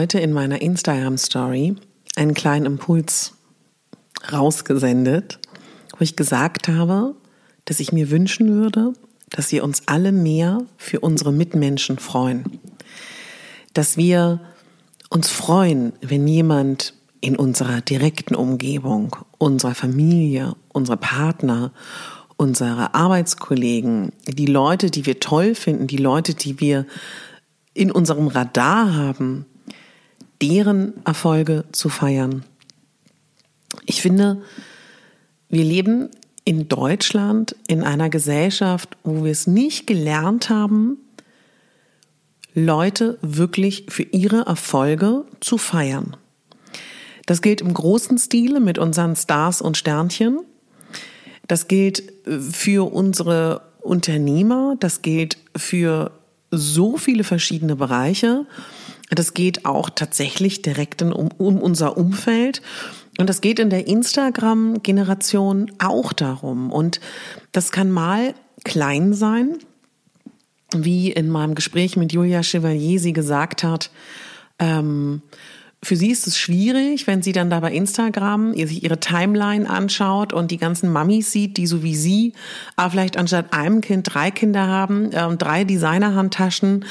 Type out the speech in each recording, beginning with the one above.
Heute in meiner Instagram Story einen kleinen Impuls rausgesendet, wo ich gesagt habe, dass ich mir wünschen würde, dass wir uns alle mehr für unsere Mitmenschen freuen. Dass wir uns freuen, wenn jemand in unserer direkten Umgebung, unserer Familie, unserer Partner, unsere Arbeitskollegen, die Leute, die wir toll finden, die Leute, die wir in unserem Radar haben, deren Erfolge zu feiern. Ich finde, wir leben in Deutschland in einer Gesellschaft, wo wir es nicht gelernt haben, Leute wirklich für ihre Erfolge zu feiern. Das gilt im großen Stile mit unseren Stars und Sternchen. Das gilt für unsere Unternehmer, das gilt für so viele verschiedene Bereiche. Das geht auch tatsächlich direkt in, um, um unser Umfeld. Und das geht in der Instagram-Generation auch darum. Und das kann mal klein sein, wie in meinem Gespräch mit Julia Chevalier sie gesagt hat, ähm, für sie ist es schwierig, wenn sie dann da bei Instagram sich ihre Timeline anschaut und die ganzen Mamis sieht, die so wie sie, aber vielleicht anstatt einem Kind drei Kinder haben, äh, drei Designerhandtaschen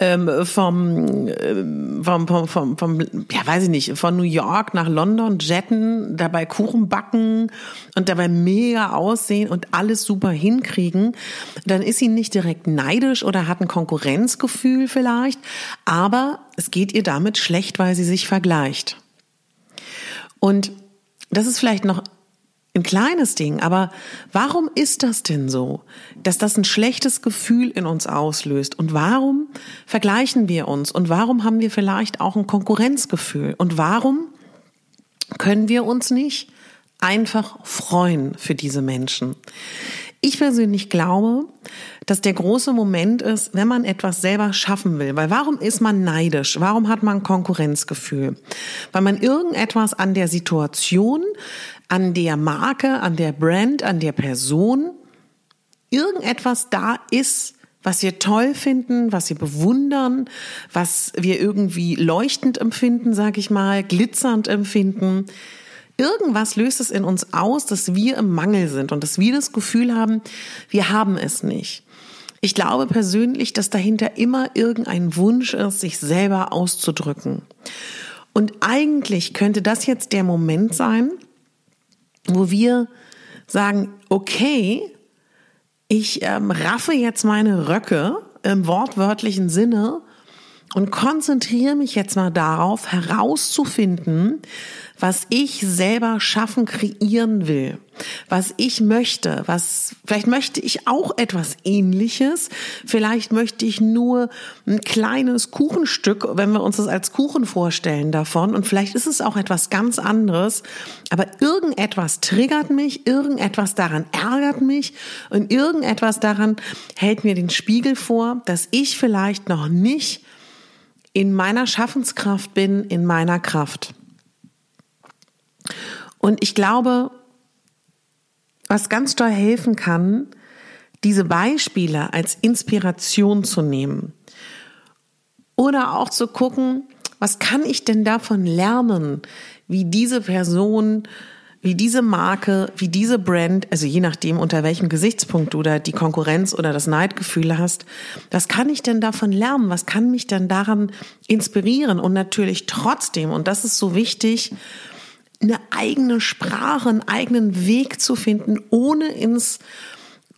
ähm, vom, äh, vom, vom, vom, vom, ja weiß ich nicht, von New York nach London jetten, dabei Kuchen backen und dabei mega aussehen und alles super hinkriegen, dann ist sie nicht direkt neidisch oder hat ein Konkurrenzgefühl vielleicht, aber es geht ihr damit schlecht, weil sie sich vergleicht. Und das ist vielleicht noch ein kleines Ding, aber warum ist das denn so, dass das ein schlechtes Gefühl in uns auslöst? Und warum vergleichen wir uns? Und warum haben wir vielleicht auch ein Konkurrenzgefühl? Und warum können wir uns nicht einfach freuen für diese Menschen? Ich persönlich glaube, dass der große Moment ist, wenn man etwas selber schaffen will. Weil warum ist man neidisch? Warum hat man Konkurrenzgefühl? Weil man irgendetwas an der Situation, an der Marke, an der Brand, an der Person, irgendetwas da ist, was wir toll finden, was wir bewundern, was wir irgendwie leuchtend empfinden, sag ich mal, glitzernd empfinden Irgendwas löst es in uns aus, dass wir im Mangel sind und dass wir das Gefühl haben, wir haben es nicht. Ich glaube persönlich, dass dahinter immer irgendein Wunsch ist, sich selber auszudrücken. Und eigentlich könnte das jetzt der Moment sein, wo wir sagen, okay, ich ähm, raffe jetzt meine Röcke im wortwörtlichen Sinne und konzentriere mich jetzt mal darauf, herauszufinden, was ich selber schaffen, kreieren will, was ich möchte, was, vielleicht möchte ich auch etwas ähnliches, vielleicht möchte ich nur ein kleines Kuchenstück, wenn wir uns das als Kuchen vorstellen davon. Und vielleicht ist es auch etwas ganz anderes, aber irgendetwas triggert mich, irgendetwas daran ärgert mich. Und irgendetwas daran hält mir den Spiegel vor, dass ich vielleicht noch nicht in meiner Schaffenskraft bin, in meiner Kraft. Und ich glaube, was ganz toll helfen kann, diese Beispiele als Inspiration zu nehmen. Oder auch zu gucken, was kann ich denn davon lernen, wie diese Person, wie diese Marke, wie diese Brand, also je nachdem, unter welchem Gesichtspunkt du da die Konkurrenz oder das Neidgefühl hast, was kann ich denn davon lernen? Was kann mich denn daran inspirieren? Und natürlich trotzdem, und das ist so wichtig, eine eigene Sprache, einen eigenen Weg zu finden, ohne ins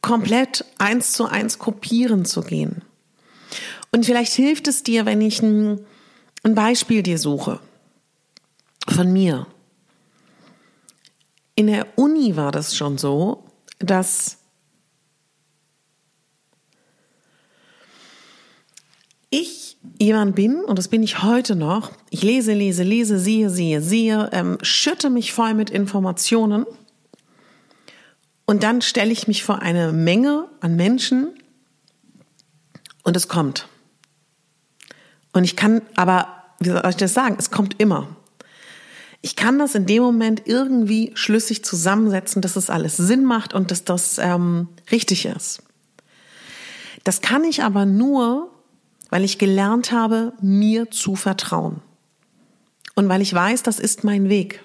komplett eins zu eins kopieren zu gehen. Und vielleicht hilft es dir, wenn ich ein, Beispiel dir suche von mir. In der Uni war das schon so, dass ich jemand bin, und das bin ich heute noch, ich lese, lese, lese, sehe, sehe, sehe, ähm, schütte mich voll mit Informationen und dann stelle ich mich vor eine Menge an Menschen und es kommt. Und ich kann aber, wie soll ich das sagen, es kommt immer. Ich kann das in dem Moment irgendwie schlüssig zusammensetzen, dass es alles Sinn macht und dass das ähm, richtig ist. Das kann ich aber nur, weil ich gelernt habe, mir zu vertrauen. Und weil ich weiß, das ist mein Weg.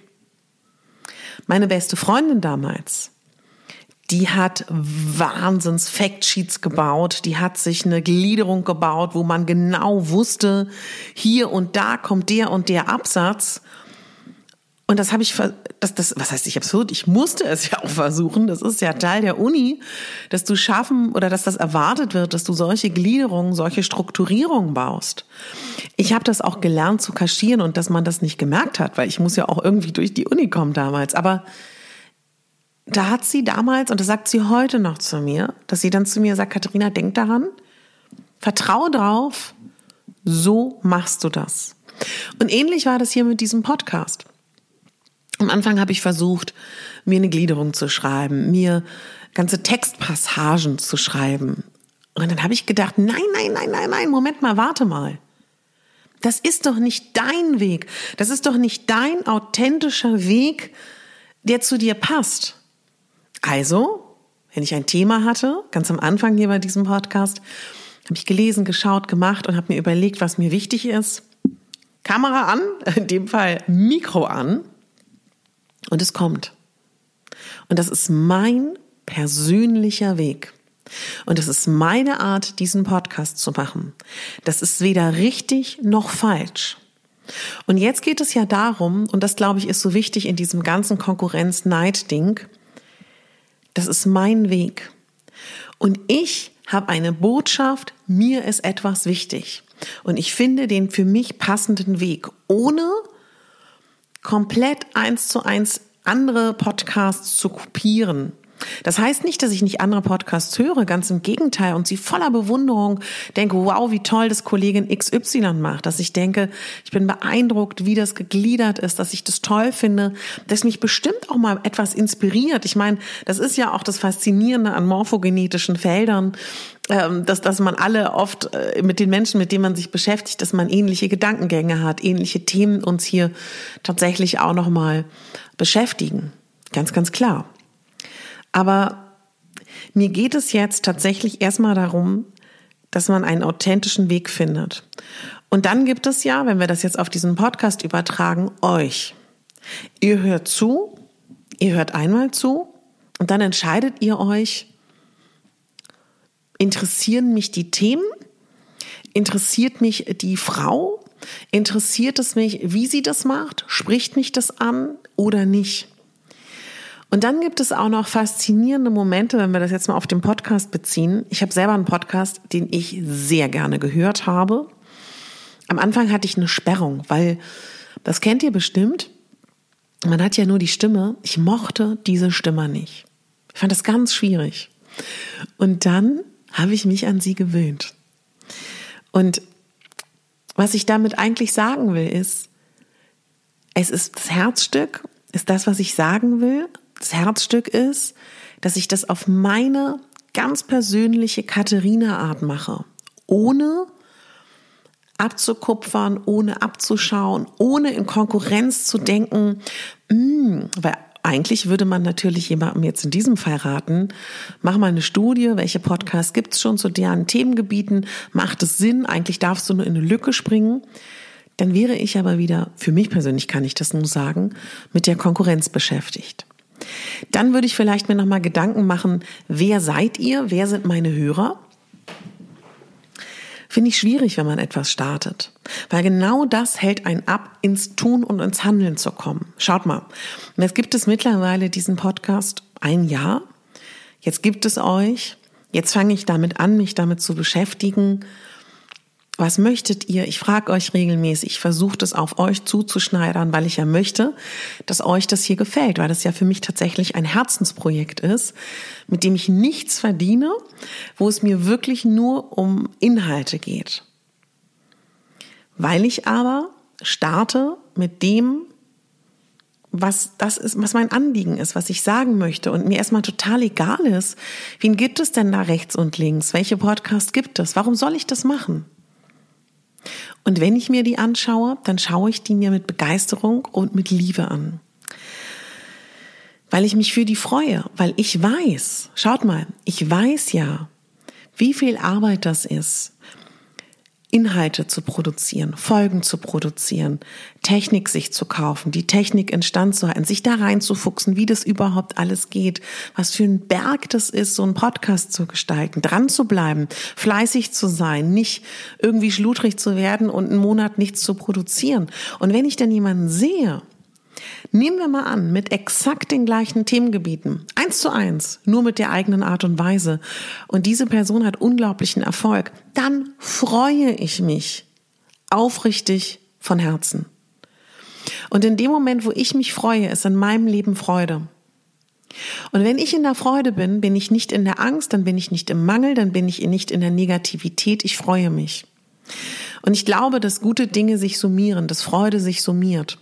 Meine beste Freundin damals, die hat Wahnsinns Factsheets gebaut, die hat sich eine Gliederung gebaut, wo man genau wusste, hier und da kommt der und der Absatz. Und das habe ich, das, das, was heißt ich absurd? Ich musste es ja auch versuchen. Das ist ja Teil der Uni, dass du schaffen oder dass das erwartet wird, dass du solche Gliederungen, solche Strukturierungen baust. Ich habe das auch gelernt zu kaschieren und dass man das nicht gemerkt hat, weil ich muss ja auch irgendwie durch die Uni kommen damals. Aber da hat sie damals, und das sagt sie heute noch zu mir, dass sie dann zu mir sagt, Katharina, denk daran, vertraue drauf, so machst du das. Und ähnlich war das hier mit diesem Podcast. Am Anfang habe ich versucht, mir eine Gliederung zu schreiben, mir ganze Textpassagen zu schreiben. Und dann habe ich gedacht, nein, nein, nein, nein, nein, Moment mal, warte mal. Das ist doch nicht dein Weg. Das ist doch nicht dein authentischer Weg, der zu dir passt. Also, wenn ich ein Thema hatte, ganz am Anfang hier bei diesem Podcast, habe ich gelesen, geschaut, gemacht und habe mir überlegt, was mir wichtig ist. Kamera an, in dem Fall Mikro an und es kommt. Und das ist mein persönlicher Weg. Und das ist meine Art, diesen Podcast zu machen. Das ist weder richtig noch falsch. Und jetzt geht es ja darum, und das glaube ich ist so wichtig in diesem ganzen Konkurrenz-Neid-Ding, das ist mein Weg. Und ich habe eine Botschaft, mir ist etwas wichtig. Und ich finde den für mich passenden Weg, ohne komplett eins zu eins andere Podcasts zu kopieren. Das heißt nicht, dass ich nicht andere Podcasts höre, ganz im Gegenteil und sie voller Bewunderung denke, wow, wie toll das Kollegin XY macht, dass ich denke, ich bin beeindruckt, wie das gegliedert ist, dass ich das toll finde, dass mich bestimmt auch mal etwas inspiriert. Ich meine, das ist ja auch das Faszinierende an morphogenetischen Feldern, ähm, dass, dass man alle oft äh, mit den Menschen, mit denen man sich beschäftigt, dass man ähnliche Gedankengänge hat, ähnliche Themen uns hier tatsächlich auch nochmal beschäftigen. Ganz, ganz klar. Aber mir geht es jetzt tatsächlich erstmal darum, dass man einen authentischen Weg findet. Und dann gibt es ja, wenn wir das jetzt auf diesen Podcast übertragen, euch. Ihr hört zu, ihr hört einmal zu und dann entscheidet ihr euch, interessieren mich die Themen? Interessiert mich die Frau? Interessiert es mich, wie sie das macht? Spricht mich das an oder nicht? Und dann gibt es auch noch faszinierende Momente, wenn wir das jetzt mal auf den Podcast beziehen. Ich habe selber einen Podcast, den ich sehr gerne gehört habe. Am Anfang hatte ich eine Sperrung, weil das kennt ihr bestimmt. Man hat ja nur die Stimme. Ich mochte diese Stimme nicht. Ich fand das ganz schwierig. Und dann habe ich mich an sie gewöhnt. Und was ich damit eigentlich sagen will, ist, es ist das Herzstück, ist das, was ich sagen will das Herzstück ist, dass ich das auf meine ganz persönliche Katharina-Art mache. Ohne abzukupfern, ohne abzuschauen, ohne in Konkurrenz zu denken, mh, hm, weil eigentlich würde man natürlich jemandem jetzt in diesem Fall raten, mach mal eine Studie, welche Podcasts gibt's schon zu deren Themengebieten, macht es Sinn, eigentlich darfst du nur in eine Lücke springen. Dann wäre ich aber wieder, für mich persönlich kann ich das nur sagen, mit der Konkurrenz beschäftigt. Dann würde ich vielleicht mir nochmal Gedanken machen, wer seid ihr, wer sind meine Hörer? Finde ich schwierig, wenn man etwas startet. Weil genau das hält einen ab, ins Tun und ins Handeln zu kommen. Schaut mal, jetzt gibt es mittlerweile diesen Podcast ein Jahr. Jetzt gibt es euch. Jetzt fange ich damit an, mich damit zu beschäftigen was möchtet ihr? Ich frage euch regelmäßig, ich versuche das auf euch zuzuschneidern, weil ich ja möchte, dass euch das hier gefällt, weil das ja für mich tatsächlich ein Herzensprojekt ist, mit dem ich nichts verdiene, wo es mir wirklich nur um Inhalte geht. Weil ich aber starte mit dem, was das ist, was mein Anliegen ist, was ich sagen möchte und mir erstmal total egal ist, wen gibt es denn da rechts und links? Welche Podcasts gibt es? Warum soll ich das machen? Und wenn ich mir die anschaue, dann schaue ich die mir mit Begeisterung und mit Liebe an. Weil ich mich für die freue, weil ich weiß, schaut mal, ich weiß ja, wie viel Arbeit das ist, Inhalte zu produzieren, Folgen zu produzieren, Technik sich zu kaufen, die Technik instand zu halten, sich da reinzufuchsen, wie das überhaupt alles geht, was für ein Berg das ist, so einen Podcast zu gestalten, dran zu bleiben, fleißig zu sein, nicht irgendwie schludrig zu werden und einen Monat nichts zu produzieren. Und wenn ich dann jemanden sehe, Nehmen wir mal an, mit exakt den gleichen Themengebieten, eins zu eins, nur mit der eigenen Art und Weise, und diese Person hat unglaublichen Erfolg, dann freue ich mich aufrichtig von Herzen. Und in dem Moment, wo ich mich freue, ist in meinem Leben Freude. Und wenn ich in der Freude bin, bin ich nicht in der Angst, dann bin ich nicht im Mangel, dann bin ich nicht in der Negativität, ich freue mich. Und ich glaube, dass gute Dinge sich summieren, dass Freude sich summiert.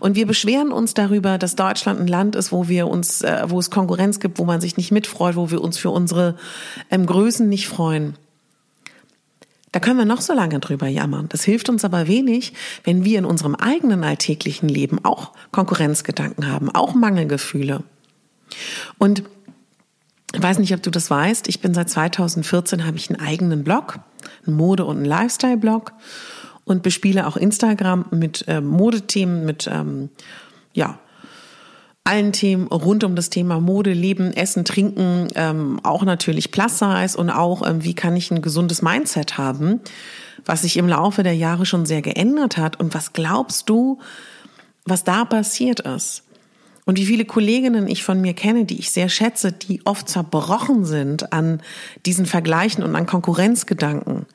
Und wir beschweren uns darüber, dass Deutschland ein Land ist, wo wir uns, äh, wo es Konkurrenz gibt, wo man sich nicht mitfreut, wo wir uns für unsere ähm, Größen nicht freuen. Da können wir noch so lange drüber jammern. Das hilft uns aber wenig, wenn wir in unserem eigenen alltäglichen Leben auch Konkurrenzgedanken haben, auch Mangelgefühle. Und ich weiß nicht, ob du das weißt. Ich bin seit 2014 habe ich einen eigenen Blog, einen Mode- und einen Lifestyle-Blog und bespiele auch Instagram mit äh, Modethemen, mit ähm, ja allen Themen rund um das Thema Mode, Leben, Essen, Trinken, ähm, auch natürlich Plus Size und auch ähm, wie kann ich ein gesundes Mindset haben, was sich im Laufe der Jahre schon sehr geändert hat und was glaubst du, was da passiert ist? Und wie viele Kolleginnen ich von mir kenne, die ich sehr schätze, die oft zerbrochen sind an diesen Vergleichen und an Konkurrenzgedanken.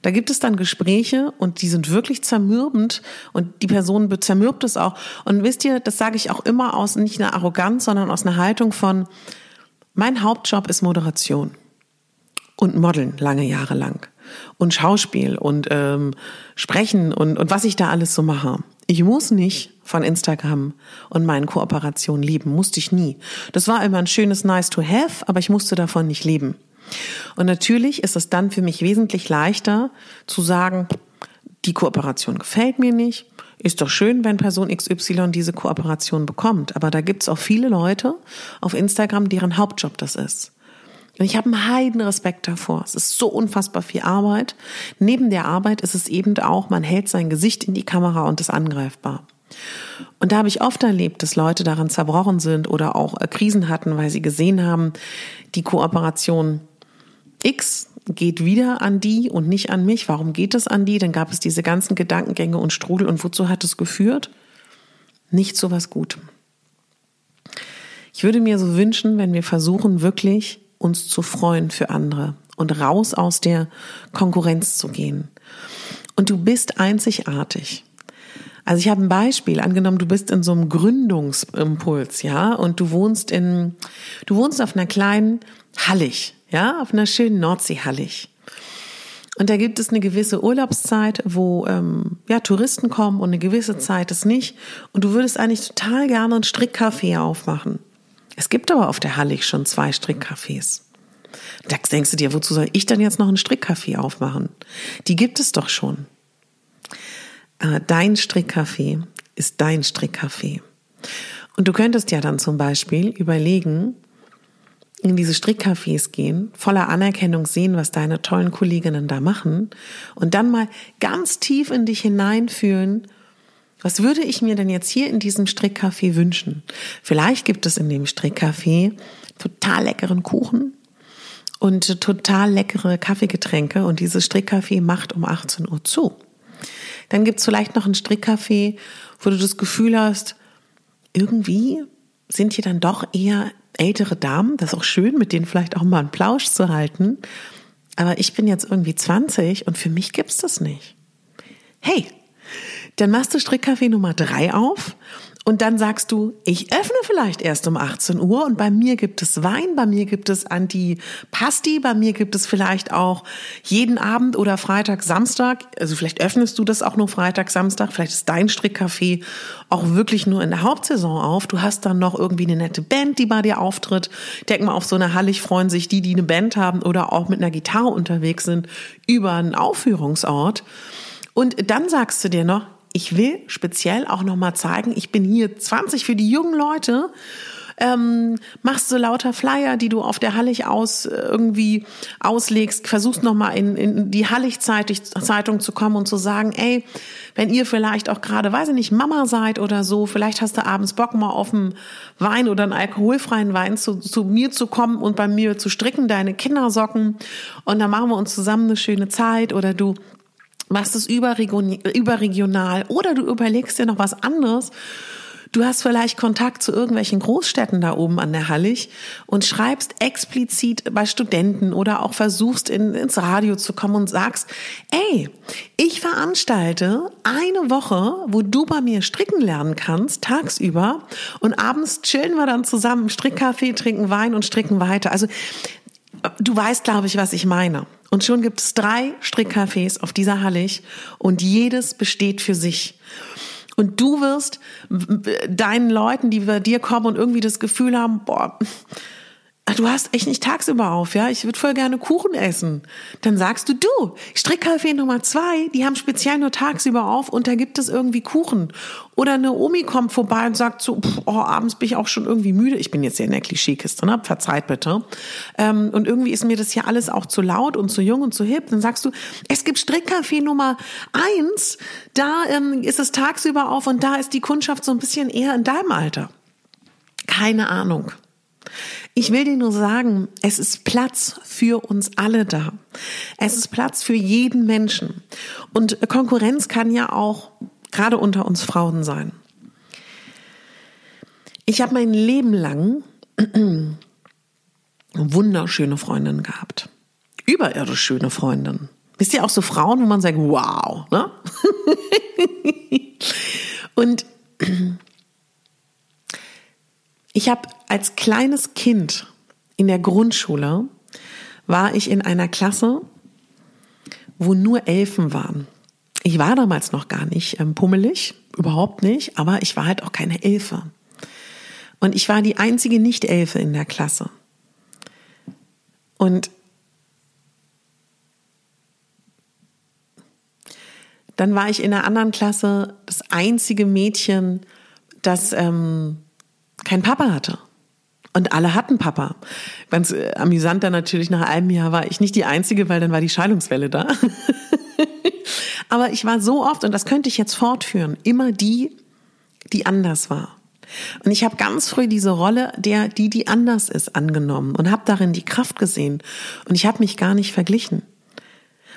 Da gibt es dann Gespräche und die sind wirklich zermürbend und die Person zermürbt es auch. Und wisst ihr, das sage ich auch immer aus nicht einer Arroganz, sondern aus einer Haltung von, mein Hauptjob ist Moderation und Modeln lange Jahre lang und Schauspiel und ähm, Sprechen und, und was ich da alles so mache. Ich muss nicht von Instagram und meinen Kooperationen leben, musste ich nie. Das war immer ein schönes Nice to have, aber ich musste davon nicht leben. Und natürlich ist es dann für mich wesentlich leichter zu sagen, die Kooperation gefällt mir nicht. Ist doch schön, wenn Person XY diese Kooperation bekommt. Aber da gibt es auch viele Leute auf Instagram, deren Hauptjob das ist. Und ich habe einen heiden Respekt davor. Es ist so unfassbar viel Arbeit. Neben der Arbeit ist es eben auch, man hält sein Gesicht in die Kamera und ist angreifbar. Und da habe ich oft erlebt, dass Leute daran zerbrochen sind oder auch äh, Krisen hatten, weil sie gesehen haben, die Kooperation X geht wieder an die und nicht an mich. Warum geht es an die? Dann gab es diese ganzen Gedankengänge und Strudel. Und wozu hat es geführt? Nicht so was Gutem. Ich würde mir so wünschen, wenn wir versuchen, wirklich uns zu freuen für andere und raus aus der Konkurrenz zu gehen. Und du bist einzigartig. Also ich habe ein Beispiel. Angenommen, du bist in so einem Gründungsimpuls, ja, und du wohnst in, du wohnst auf einer kleinen Hallig, ja, auf einer schönen Nordsee Hallig. Und da gibt es eine gewisse Urlaubszeit, wo ähm, ja Touristen kommen und eine gewisse Zeit ist nicht. Und du würdest eigentlich total gerne ein Strickcafé aufmachen. Es gibt aber auf der Hallig schon zwei Strickcafés. Da denkst du dir, wozu soll ich dann jetzt noch ein Strickcafé aufmachen? Die gibt es doch schon. Äh, dein Strickcafé ist dein Strickcafé. Und du könntest ja dann zum Beispiel überlegen, in diese Strickcafés gehen, voller Anerkennung sehen, was deine tollen Kolleginnen da machen und dann mal ganz tief in dich hineinfühlen, was würde ich mir denn jetzt hier in diesem Strickcafé wünschen? Vielleicht gibt es in dem Strickcafé total leckeren Kuchen und total leckere Kaffeegetränke und dieses Strickcafé macht um 18 Uhr zu. Dann gibt es vielleicht noch ein Strickcafé, wo du das Gefühl hast, irgendwie sind hier dann doch eher ältere Damen, das ist auch schön, mit denen vielleicht auch mal einen Plausch zu halten. Aber ich bin jetzt irgendwie 20 und für mich gibt's das nicht. Hey, dann machst du Strickcafé Nummer drei auf und dann sagst du, ich öffne vielleicht erst um 18 Uhr und bei mir gibt es Wein, bei mir gibt es Antipasti, bei mir gibt es vielleicht auch jeden Abend oder Freitag, Samstag, also vielleicht öffnest du das auch nur Freitag, Samstag, vielleicht ist dein Strickcafé auch wirklich nur in der Hauptsaison auf. Du hast dann noch irgendwie eine nette Band, die bei dir auftritt. Denk mal, auf so einer Hallig freuen sich die, die eine Band haben oder auch mit einer Gitarre unterwegs sind, über einen Aufführungsort. Und dann sagst du dir noch, ich will speziell auch nochmal zeigen, ich bin hier 20 für die jungen Leute. Ähm, machst so lauter Flyer, die du auf der Hallig aus äh, irgendwie auslegst, versuchst nochmal in, in die Hallig-Zeitung zu kommen und zu sagen, ey, wenn ihr vielleicht auch gerade, weiß ich nicht, Mama seid oder so, vielleicht hast du abends Bock mal auf einen Wein oder einen alkoholfreien Wein zu, zu mir zu kommen und bei mir zu stricken, deine Kindersocken und dann machen wir uns zusammen eine schöne Zeit oder du machst es überregional oder du überlegst dir noch was anderes. Du hast vielleicht Kontakt zu irgendwelchen Großstädten da oben an der Hallig und schreibst explizit bei Studenten oder auch versuchst in, ins Radio zu kommen und sagst, ey, ich veranstalte eine Woche, wo du bei mir stricken lernen kannst, tagsüber und abends chillen wir dann zusammen, Strickkaffee, trinken Wein und stricken weiter. Also du weißt, glaube ich, was ich meine. Und schon gibt es drei Strickcafés auf dieser Hallig und jedes besteht für sich. Und du wirst deinen Leuten, die bei dir kommen und irgendwie das Gefühl haben, boah, du hast echt nicht tagsüber auf, ja, ich würde voll gerne Kuchen essen. Dann sagst du, du, Strickcafé Nummer zwei, die haben speziell nur tagsüber auf und da gibt es irgendwie Kuchen. Oder eine Omi kommt vorbei und sagt so, pff, oh, abends bin ich auch schon irgendwie müde. Ich bin jetzt hier in der Klischeekiste, ne? verzeiht bitte. Ähm, und irgendwie ist mir das hier alles auch zu laut und zu jung und zu hip. Dann sagst du, es gibt Strickcafé Nummer eins, da ähm, ist es tagsüber auf und da ist die Kundschaft so ein bisschen eher in deinem Alter. Keine Ahnung. Ich will dir nur sagen, es ist Platz für uns alle da. Es ist Platz für jeden Menschen. Und Konkurrenz kann ja auch gerade unter uns Frauen sein. Ich habe mein Leben lang wunderschöne Freundinnen gehabt. Überirdisch schöne Freundinnen. Wisst ihr auch so Frauen, wo man sagt, wow, ne? Und ich habe als kleines Kind in der Grundschule war ich in einer Klasse, wo nur Elfen waren. Ich war damals noch gar nicht ähm, pummelig, überhaupt nicht, aber ich war halt auch keine Elfe. Und ich war die einzige Nicht-Elfe in der Klasse. Und dann war ich in einer anderen Klasse das einzige Mädchen, das ähm, keinen Papa hatte. Und alle hatten Papa. Ganz äh, amüsant dann natürlich, nach einem Jahr war ich nicht die Einzige, weil dann war die Scheidungswelle da. Aber ich war so oft, und das könnte ich jetzt fortführen, immer die, die anders war. Und ich habe ganz früh diese Rolle der, die, die anders ist, angenommen und habe darin die Kraft gesehen. Und ich habe mich gar nicht verglichen.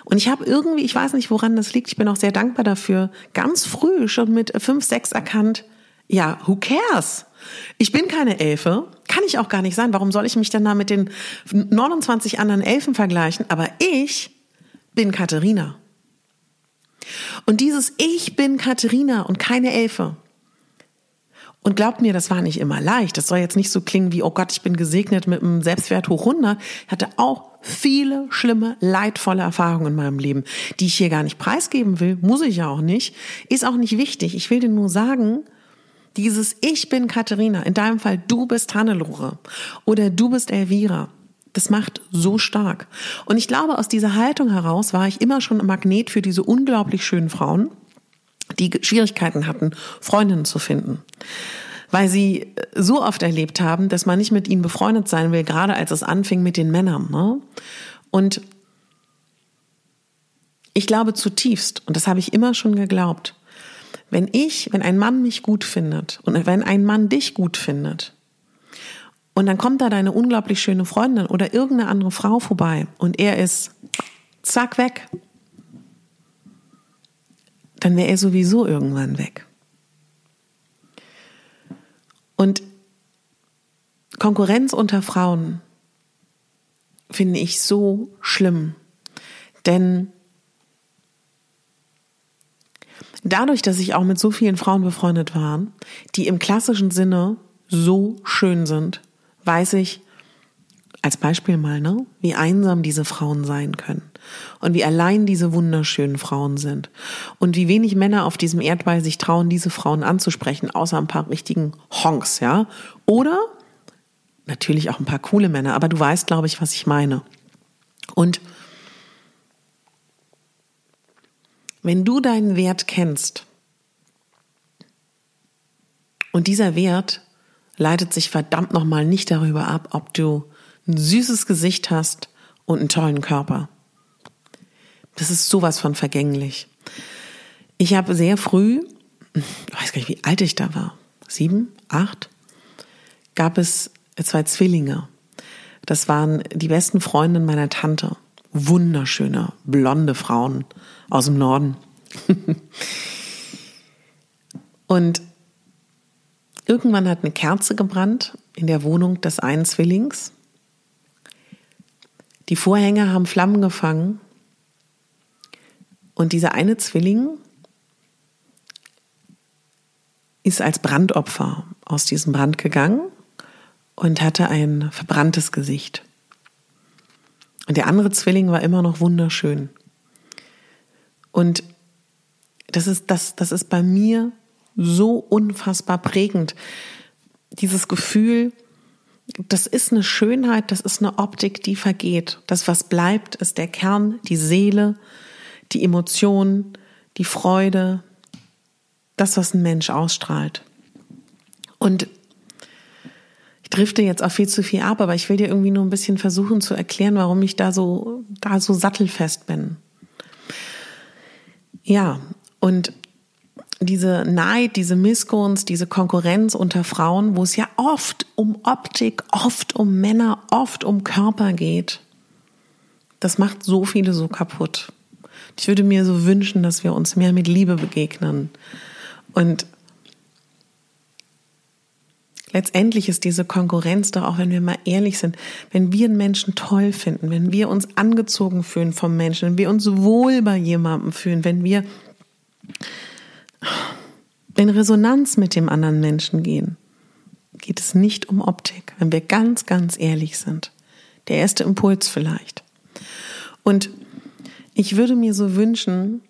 Und ich habe irgendwie, ich weiß nicht, woran das liegt, ich bin auch sehr dankbar dafür, ganz früh schon mit fünf, sechs erkannt, ja, who cares? Ich bin keine Elfe, kann ich auch gar nicht sein. Warum soll ich mich denn da mit den 29 anderen Elfen vergleichen? Aber ich bin Katharina. Und dieses Ich bin Katharina und keine Elfe. Und glaubt mir, das war nicht immer leicht. Das soll jetzt nicht so klingen wie, oh Gott, ich bin gesegnet mit einem Selbstwert hoch 100. Ich hatte auch viele schlimme, leidvolle Erfahrungen in meinem Leben, die ich hier gar nicht preisgeben will. Muss ich ja auch nicht. Ist auch nicht wichtig. Ich will dir nur sagen, dieses Ich bin Katharina, in deinem Fall du bist Hannelore oder du bist Elvira. Das macht so stark. Und ich glaube, aus dieser Haltung heraus war ich immer schon ein Magnet für diese unglaublich schönen Frauen, die Schwierigkeiten hatten, Freundinnen zu finden. weil sie so oft erlebt haben, dass man nicht mit ihnen befreundet sein will, gerade als es anfing mit den Männern. Ne? Und ich glaube zutiefst, und das habe ich immer schon geglaubt, wenn ich, wenn ein Mann mich gut findet und wenn ein Mann dich gut findet, und dann kommt da deine unglaublich schöne Freundin oder irgendeine andere Frau vorbei und er ist zack weg, dann wäre er sowieso irgendwann weg. Und Konkurrenz unter Frauen finde ich so schlimm. Denn dadurch, dass ich auch mit so vielen Frauen befreundet war, die im klassischen Sinne so schön sind, weiß ich als Beispiel mal, ne, wie einsam diese Frauen sein können und wie allein diese wunderschönen Frauen sind und wie wenig Männer auf diesem Erdball sich trauen, diese Frauen anzusprechen, außer ein paar richtigen Honks, ja, oder natürlich auch ein paar coole Männer, aber du weißt, glaube ich, was ich meine. Und wenn du deinen Wert kennst und dieser Wert leitet sich verdammt nochmal nicht darüber ab, ob du ein süßes Gesicht hast und einen tollen Körper. Das ist sowas von vergänglich. Ich habe sehr früh, ich weiß gar nicht, wie alt ich da war, sieben, acht, gab es zwei Zwillinge. Das waren die besten Freundinnen meiner Tante. Wunderschöne, blonde Frauen aus dem Norden. und irgendwann hat eine Kerze gebrannt in der Wohnung des einen Zwillings. Die Vorhänge haben Flammen gefangen. Und dieser eine Zwilling ist als Brandopfer aus diesem Brand gegangen und hatte ein verbranntes Gesicht. Und der andere Zwilling war immer noch wunderschön. Und das ist, das, das ist bei mir so unfassbar prägend. Dieses Gefühl, das ist eine Schönheit, das ist eine Optik, die vergeht. Das, was bleibt, ist der Kern, die Seele, die Emotion, die Freude, das, was ein Mensch ausstrahlt. Und ich drifte jetzt auch viel zu viel ab, aber ich will dir irgendwie nur ein bisschen versuchen zu erklären, warum ich da so, da so sattelfest bin. Ja, und diese Neid, diese Missgunst, diese Konkurrenz unter Frauen, wo es ja oft um Optik, oft um Männer, oft um Körper geht, das macht so viele so kaputt. Ich würde mir so wünschen, dass wir uns mehr mit Liebe begegnen. Und letztendlich ist diese Konkurrenz doch auch, wenn wir mal ehrlich sind, wenn wir einen Menschen toll finden, wenn wir uns angezogen fühlen vom Menschen, wenn wir uns wohl bei jemandem fühlen, wenn wir in Resonanz mit dem anderen Menschen gehen, geht es nicht um Optik, wenn wir ganz, ganz ehrlich sind. Der erste Impuls vielleicht. Und ich würde mir so wünschen,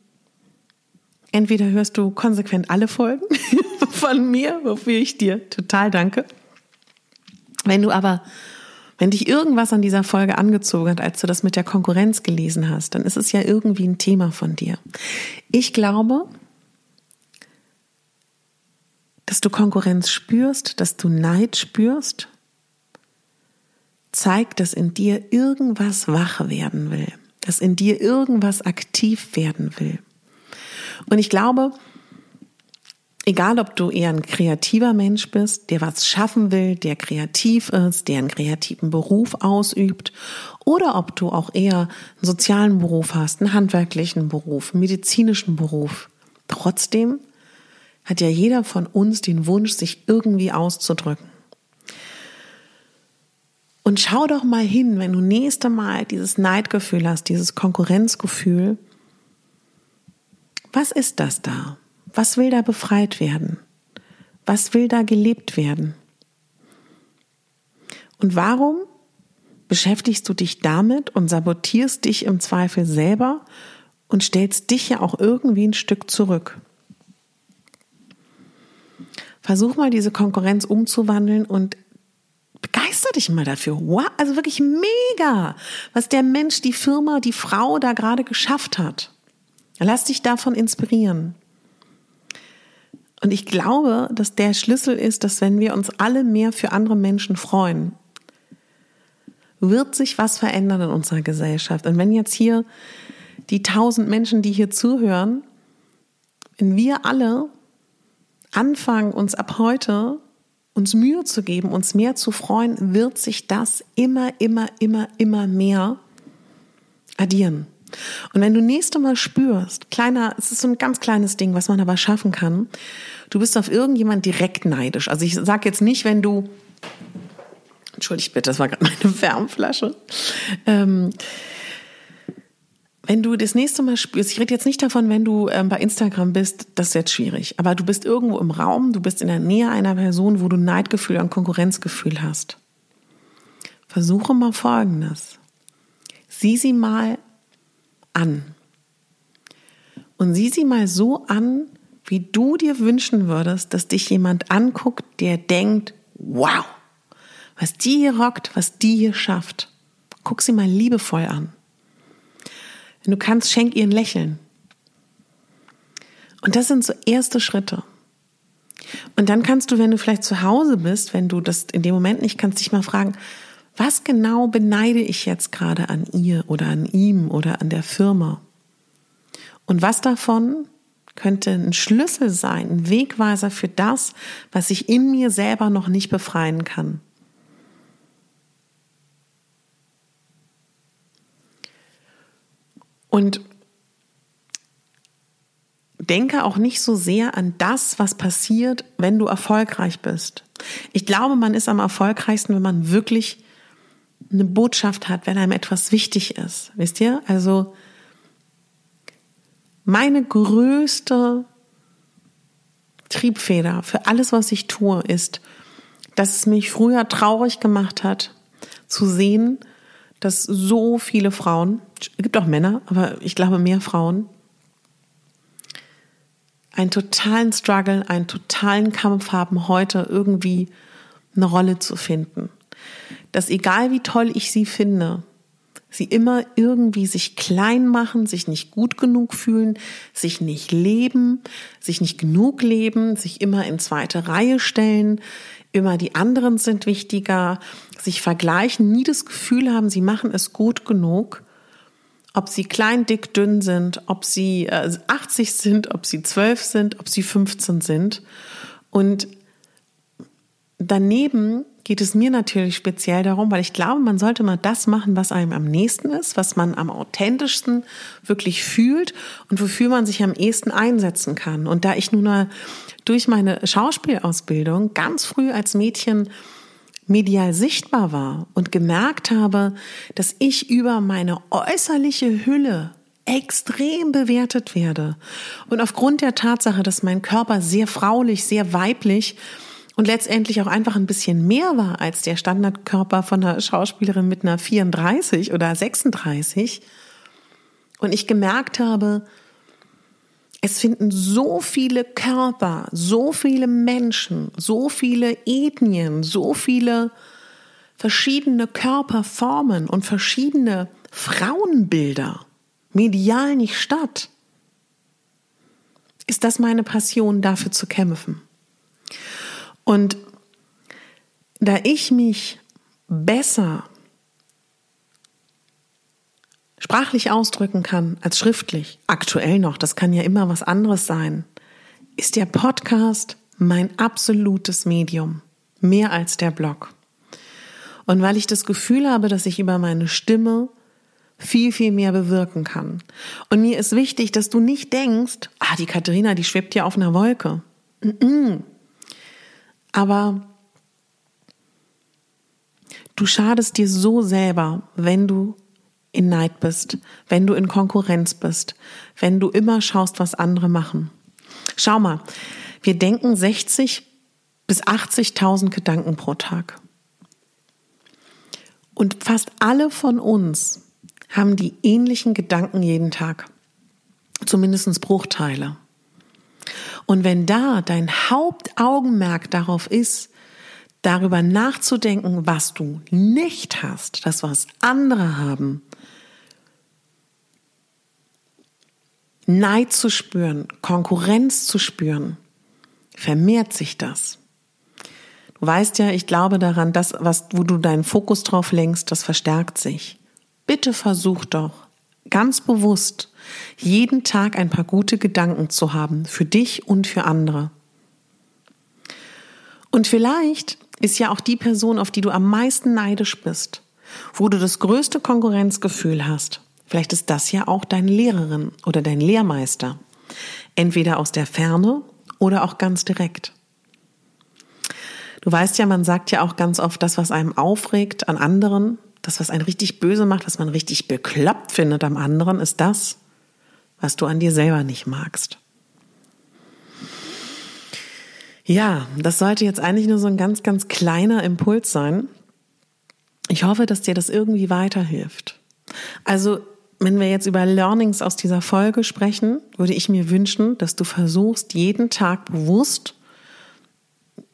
entweder hörst du konsequent alle Folgen von mir, wofür ich dir total danke. Wenn du aber, wenn dich irgendwas an dieser Folge angezogen hat, als du das mit der Konkurrenz gelesen hast, dann ist es ja irgendwie ein Thema von dir. Ich glaube, dass du Konkurrenz spürst, dass du Neid spürst, zeigt, dass in dir irgendwas wach werden will, dass in dir irgendwas aktiv werden will. Und ich glaube, egal ob du eher ein kreativer Mensch bist, der was schaffen will, der kreativ ist, der einen kreativen Beruf ausübt, oder ob du auch eher einen sozialen Beruf hast, einen handwerklichen Beruf, einen medizinischen Beruf, trotzdem hat ja jeder von uns den Wunsch, sich irgendwie auszudrücken. Und schau doch mal hin, wenn du nächste Mal dieses Neidgefühl hast, dieses Konkurrenzgefühl, was ist das da? Was will da befreit werden? Was will da gelebt werden? Und warum beschäftigst du dich damit und sabotierst dich im Zweifel selber und stellst dich ja auch irgendwie ein Stück zurück? Versuch mal diese Konkurrenz umzuwandeln und begeister dich mal dafür. Wow, also wirklich mega, was der Mensch, die Firma, die Frau da gerade geschafft hat. Lass dich davon inspirieren. Und ich glaube, dass der Schlüssel ist, dass wenn wir uns alle mehr für andere Menschen freuen, wird sich was verändern in unserer Gesellschaft. Und wenn jetzt hier die tausend Menschen, die hier zuhören, wenn wir alle anfangen, uns ab heute uns Mühe zu geben, uns mehr zu freuen, wird sich das immer, immer, immer, immer mehr addieren. Und wenn du nächste Mal spürst, kleiner, es ist so ein ganz kleines Ding, was man aber schaffen kann, du bist auf irgendjemand direkt neidisch. Also ich sage jetzt nicht, wenn du, entschuldigt bitte, das war gerade meine Wärmflasche. Ähm, wenn du das nächste Mal spürst, ich rede jetzt nicht davon, wenn du ähm, bei Instagram bist, das ist jetzt schwierig, aber du bist irgendwo im Raum, du bist in der Nähe einer Person, wo du Neidgefühl und Konkurrenzgefühl hast. Versuche mal Folgendes. Sieh sie mal an. Und sieh sie mal so an, wie du dir wünschen würdest, dass dich jemand anguckt, der denkt, wow, was die hier rockt, was die hier schafft. Guck sie mal liebevoll an. Wenn du kannst, schenk ihr ein Lächeln. Und das sind so erste Schritte. Und dann kannst du, wenn du vielleicht zu Hause bist, wenn du das in dem Moment nicht kannst, dich mal fragen, was genau beneide ich jetzt gerade an ihr oder an ihm oder an der Firma? Und was davon könnte ein Schlüssel sein, ein Wegweiser für das, was ich in mir selber noch nicht befreien kann? Und denke auch nicht so sehr an das, was passiert, wenn du erfolgreich bist. Ich glaube, man ist am erfolgreichsten, wenn man wirklich eine Botschaft hat, wenn einem etwas wichtig ist. Wisst ihr? Also meine größte Triebfeder für alles, was ich tue, ist, dass es mich früher traurig gemacht hat, zu sehen, dass so viele Frauen, es gibt auch Männer, aber ich glaube mehr Frauen, einen totalen Struggle, einen totalen Kampf haben, heute irgendwie eine Rolle zu finden. Dass egal wie toll ich sie finde, sie immer irgendwie sich klein machen, sich nicht gut genug fühlen, sich nicht leben, sich nicht genug leben, sich immer in zweite Reihe stellen, immer die anderen sind wichtiger, sich vergleichen, nie das Gefühl haben, sie machen es gut genug, ob sie klein, dick, dünn sind, ob sie 80 äh, sind, ob sie 12 sind, ob sie 15 sind. Und daneben geht es mir natürlich speziell darum, weil ich glaube, man sollte mal das machen, was einem am nächsten ist, was man am authentischsten wirklich fühlt und wofür man sich am ehesten einsetzen kann. Und da ich nun durch meine Schauspielausbildung ganz früh als Mädchen medial sichtbar war und gemerkt habe, dass ich über meine äußerliche Hülle extrem bewertet werde. Und aufgrund der Tatsache, dass mein Körper sehr fraulich, sehr weiblich und letztendlich auch einfach ein bisschen mehr war als der Standardkörper von einer Schauspielerin mit einer 34 oder 36. Und ich gemerkt habe, es finden so viele Körper, so viele Menschen, so viele Ethnien, so viele verschiedene Körperformen und verschiedene Frauenbilder medial nicht statt. Ist das meine Passion, dafür zu kämpfen? Und da ich mich besser sprachlich ausdrücken kann als schriftlich, aktuell noch, das kann ja immer was anderes sein, ist der Podcast mein absolutes Medium, mehr als der Blog. Und weil ich das Gefühl habe, dass ich über meine Stimme viel, viel mehr bewirken kann. Und mir ist wichtig, dass du nicht denkst, ah, die Katharina, die schwebt ja auf einer Wolke. Mm -mm. Aber du schadest dir so selber, wenn du in Neid bist, wenn du in Konkurrenz bist, wenn du immer schaust, was andere machen. Schau mal, wir denken 60 bis 80.000 Gedanken pro Tag. Und fast alle von uns haben die ähnlichen Gedanken jeden Tag. Zumindest Bruchteile. Und wenn da dein Hauptaugenmerk darauf ist, darüber nachzudenken, was du nicht hast, das was andere haben, Neid zu spüren, Konkurrenz zu spüren, vermehrt sich das. Du weißt ja, ich glaube daran, dass was, wo du deinen Fokus drauf lenkst, das verstärkt sich. Bitte versuch doch ganz bewusst jeden Tag ein paar gute Gedanken zu haben für dich und für andere. Und vielleicht ist ja auch die Person, auf die du am meisten neidisch bist, wo du das größte Konkurrenzgefühl hast. Vielleicht ist das ja auch deine Lehrerin oder dein Lehrmeister. Entweder aus der Ferne oder auch ganz direkt. Du weißt ja, man sagt ja auch ganz oft, das, was einem aufregt an anderen, das, was einen richtig böse macht, was man richtig bekloppt findet am anderen, ist das, was du an dir selber nicht magst. Ja, das sollte jetzt eigentlich nur so ein ganz, ganz kleiner Impuls sein. Ich hoffe, dass dir das irgendwie weiterhilft. Also, wenn wir jetzt über Learnings aus dieser Folge sprechen, würde ich mir wünschen, dass du versuchst, jeden Tag bewusst,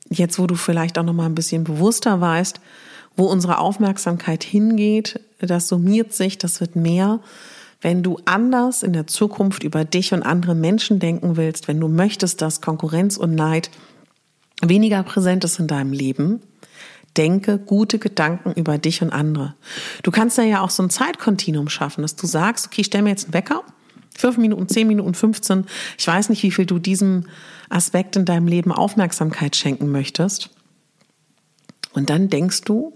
jetzt wo du vielleicht auch noch mal ein bisschen bewusster weißt, wo unsere Aufmerksamkeit hingeht, das summiert sich, das wird mehr, wenn du anders in der Zukunft über dich und andere Menschen denken willst, wenn du möchtest, dass Konkurrenz und Neid weniger präsent ist in deinem Leben, denke gute Gedanken über dich und andere. Du kannst da ja auch so ein Zeitkontinuum schaffen, dass du sagst, okay, ich stell mir jetzt einen Wecker, fünf Minuten, zehn Minuten, 15. Ich weiß nicht, wie viel du diesem Aspekt in deinem Leben Aufmerksamkeit schenken möchtest. Und dann denkst du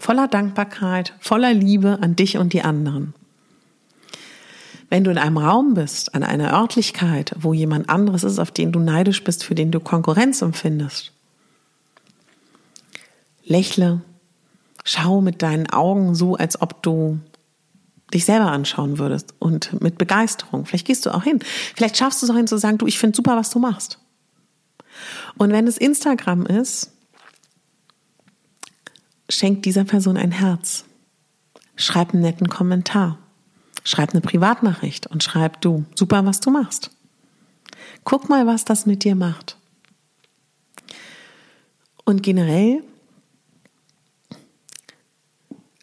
voller Dankbarkeit, voller Liebe an dich und die anderen. Wenn du in einem Raum bist, an einer Örtlichkeit, wo jemand anderes ist, auf den du neidisch bist, für den du Konkurrenz empfindest, lächle, schau mit deinen Augen so, als ob du dich selber anschauen würdest und mit Begeisterung. Vielleicht gehst du auch hin. Vielleicht schaffst du es auch hin zu sagen, du, ich finde super, was du machst. Und wenn es Instagram ist, schenk dieser Person ein Herz. Schreib einen netten Kommentar. Schreib eine Privatnachricht und schreib du, super, was du machst. Guck mal, was das mit dir macht. Und generell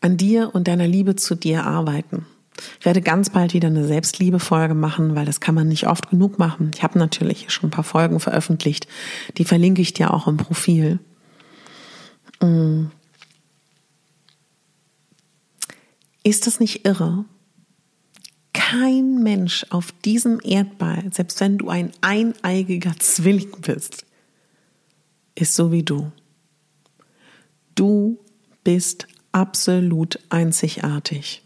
an dir und deiner Liebe zu dir arbeiten. Ich werde ganz bald wieder eine Selbstliebe-Folge machen, weil das kann man nicht oft genug machen. Ich habe natürlich schon ein paar Folgen veröffentlicht. Die verlinke ich dir auch im Profil. Mm. Ist das nicht irre, kein Mensch auf diesem Erdball, selbst wenn du ein eineigiger Zwilling bist, ist so wie du. Du bist absolut einzigartig.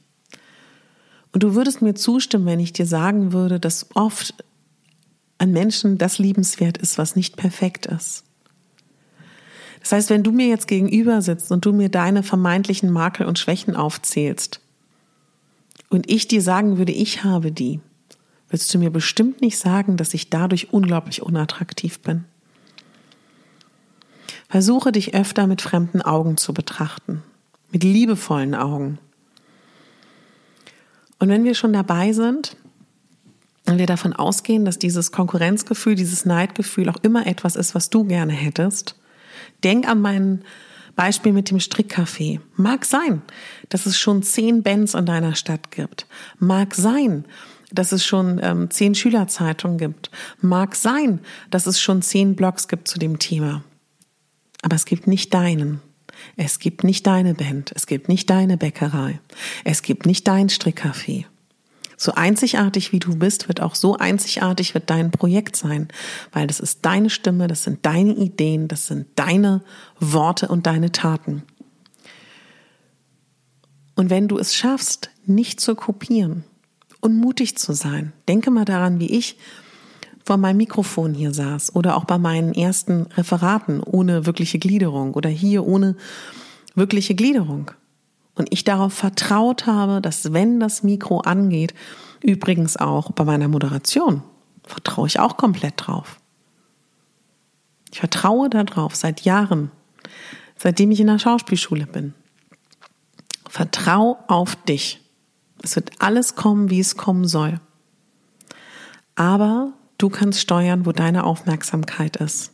Und du würdest mir zustimmen, wenn ich dir sagen würde, dass oft an Menschen das liebenswert ist, was nicht perfekt ist. Das heißt, wenn du mir jetzt gegenüber sitzt und du mir deine vermeintlichen Makel und Schwächen aufzählst, und ich dir sagen würde, ich habe die, würdest du mir bestimmt nicht sagen, dass ich dadurch unglaublich unattraktiv bin. Versuche dich öfter mit fremden Augen zu betrachten, mit liebevollen Augen. Und wenn wir schon dabei sind, wenn wir davon ausgehen, dass dieses Konkurrenzgefühl, dieses Neidgefühl auch immer etwas ist, was du gerne hättest, denk an meinen Beispiel mit dem Strickcafé. Mag sein, dass es schon zehn Bands in deiner Stadt gibt. Mag sein, dass es schon ähm, zehn Schülerzeitungen gibt. Mag sein, dass es schon zehn Blogs gibt zu dem Thema. Aber es gibt nicht deinen. Es gibt nicht deine Band. Es gibt nicht deine Bäckerei. Es gibt nicht dein Strickcafé. So einzigartig wie du bist, wird auch so einzigartig wird dein Projekt sein, weil das ist deine Stimme, das sind deine Ideen, das sind deine Worte und deine Taten. Und wenn du es schaffst, nicht zu kopieren und mutig zu sein, denke mal daran, wie ich vor meinem Mikrofon hier saß oder auch bei meinen ersten Referaten ohne wirkliche Gliederung oder hier ohne wirkliche Gliederung und ich darauf vertraut habe, dass wenn das Mikro angeht, übrigens auch bei meiner Moderation, vertraue ich auch komplett drauf. Ich vertraue darauf seit Jahren, seitdem ich in der Schauspielschule bin. Vertrau auf dich. Es wird alles kommen, wie es kommen soll. Aber du kannst steuern, wo deine Aufmerksamkeit ist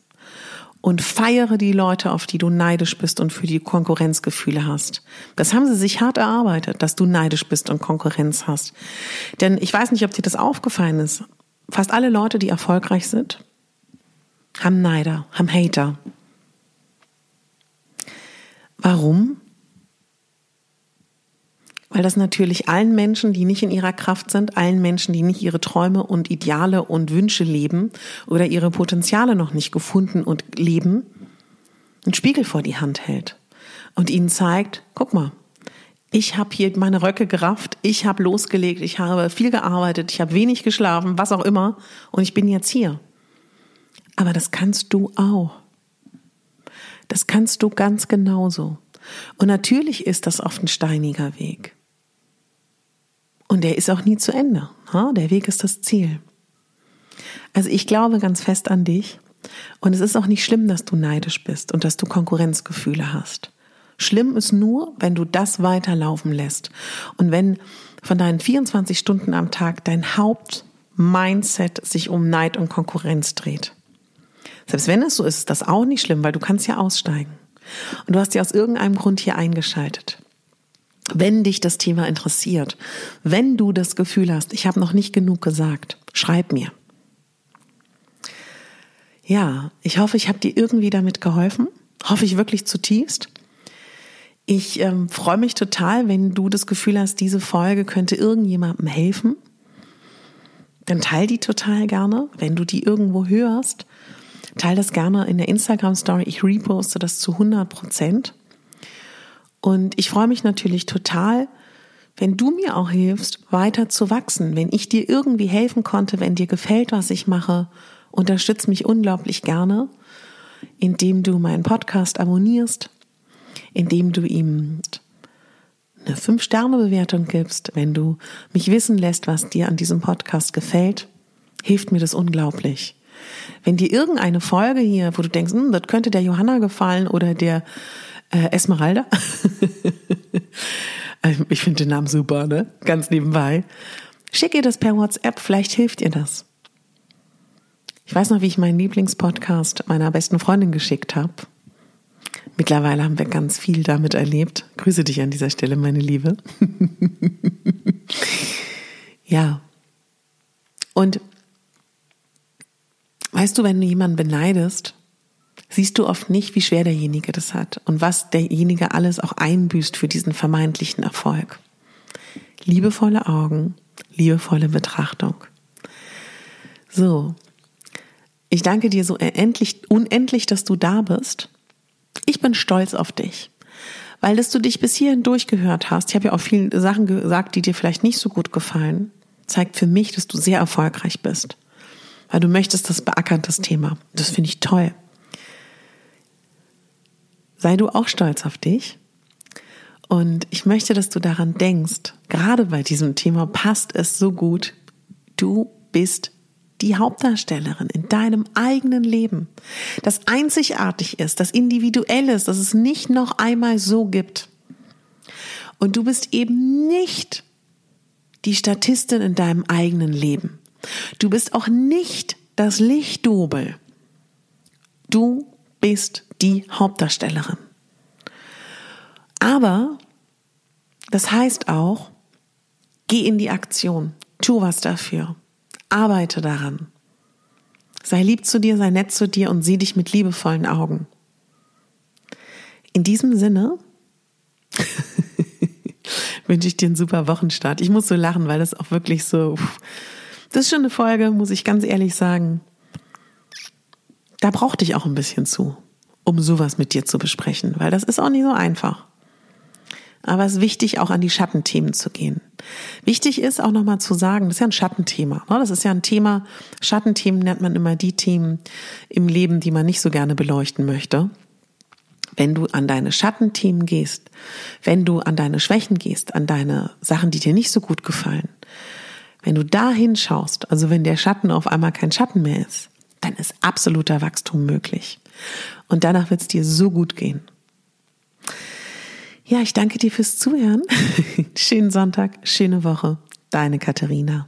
und feiere die Leute, auf die du neidisch bist und für die Konkurrenzgefühle hast. Das haben sie sich hart erarbeitet, dass du neidisch bist und Konkurrenz hast. Denn ich weiß nicht, ob dir das aufgefallen ist. Fast alle Leute, die erfolgreich sind, haben Neider, haben Hater. Warum? Weil das natürlich allen Menschen, die nicht in ihrer Kraft sind, allen Menschen, die nicht ihre Träume und Ideale und Wünsche leben oder ihre Potenziale noch nicht gefunden und leben, einen Spiegel vor die Hand hält und ihnen zeigt, guck mal, ich habe hier meine Röcke gerafft, ich habe losgelegt, ich habe viel gearbeitet, ich habe wenig geschlafen, was auch immer, und ich bin jetzt hier. Aber das kannst du auch. Das kannst du ganz genauso. Und natürlich ist das oft ein steiniger Weg. Und der ist auch nie zu Ende. Der Weg ist das Ziel. Also ich glaube ganz fest an dich. Und es ist auch nicht schlimm, dass du neidisch bist und dass du Konkurrenzgefühle hast. Schlimm ist nur, wenn du das weiterlaufen lässt. Und wenn von deinen 24 Stunden am Tag dein Hauptmindset sich um Neid und Konkurrenz dreht. Selbst wenn es so ist, ist das auch nicht schlimm, weil du kannst ja aussteigen. Und du hast ja aus irgendeinem Grund hier eingeschaltet. Wenn dich das Thema interessiert, wenn du das Gefühl hast, ich habe noch nicht genug gesagt, schreib mir. Ja, ich hoffe, ich habe dir irgendwie damit geholfen. Hoffe ich wirklich zutiefst. Ich ähm, freue mich total, wenn du das Gefühl hast, diese Folge könnte irgendjemandem helfen. Dann teil die total gerne, wenn du die irgendwo hörst. Teil das gerne in der Instagram Story. Ich reposte das zu 100 Prozent. Und ich freue mich natürlich total, wenn du mir auch hilfst, weiter zu wachsen. Wenn ich dir irgendwie helfen konnte, wenn dir gefällt, was ich mache, unterstütze mich unglaublich gerne, indem du meinen Podcast abonnierst, indem du ihm eine 5-Sterne-Bewertung gibst, wenn du mich wissen lässt, was dir an diesem Podcast gefällt, hilft mir das unglaublich. Wenn dir irgendeine Folge hier, wo du denkst, hm, das könnte der Johanna gefallen oder der äh, Esmeralda, ich finde den Namen super, ne? Ganz nebenbei. Schick ihr das per WhatsApp, vielleicht hilft ihr das. Ich weiß noch, wie ich meinen Lieblingspodcast meiner besten Freundin geschickt habe. Mittlerweile haben wir ganz viel damit erlebt. Grüße dich an dieser Stelle, meine Liebe. ja. Und Weißt du, wenn du jemanden beneidest, siehst du oft nicht, wie schwer derjenige das hat und was derjenige alles auch einbüßt für diesen vermeintlichen Erfolg. Liebevolle Augen, liebevolle Betrachtung. So. Ich danke dir so unendlich, unendlich, dass du da bist. Ich bin stolz auf dich, weil dass du dich bis hierhin durchgehört hast. Ich habe ja auch viele Sachen gesagt, die dir vielleicht nicht so gut gefallen. Zeigt für mich, dass du sehr erfolgreich bist weil du möchtest das beackern, das Thema. Das finde ich toll. Sei du auch stolz auf dich. Und ich möchte, dass du daran denkst, gerade bei diesem Thema passt es so gut. Du bist die Hauptdarstellerin in deinem eigenen Leben. Das einzigartig ist, das individuell ist, dass es nicht noch einmal so gibt. Und du bist eben nicht die Statistin in deinem eigenen Leben. Du bist auch nicht das Lichtdubel. Du bist die Hauptdarstellerin. Aber das heißt auch, geh in die Aktion, tu was dafür, arbeite daran. Sei lieb zu dir, sei nett zu dir und sieh dich mit liebevollen Augen. In diesem Sinne wünsche ich dir einen super Wochenstart. Ich muss so lachen, weil das auch wirklich so, das ist schon eine Folge, muss ich ganz ehrlich sagen. Da brauchte ich auch ein bisschen zu, um sowas mit dir zu besprechen, weil das ist auch nicht so einfach. Aber es ist wichtig, auch an die Schattenthemen zu gehen. Wichtig ist auch nochmal zu sagen, das ist ja ein Schattenthema. Ne? Das ist ja ein Thema, Schattenthemen nennt man immer die Themen im Leben, die man nicht so gerne beleuchten möchte. Wenn du an deine Schattenthemen gehst, wenn du an deine Schwächen gehst, an deine Sachen, die dir nicht so gut gefallen, wenn du da hinschaust, also wenn der Schatten auf einmal kein Schatten mehr ist, dann ist absoluter Wachstum möglich. Und danach wird es dir so gut gehen. Ja, ich danke dir fürs Zuhören. Schönen Sonntag, schöne Woche. Deine Katharina.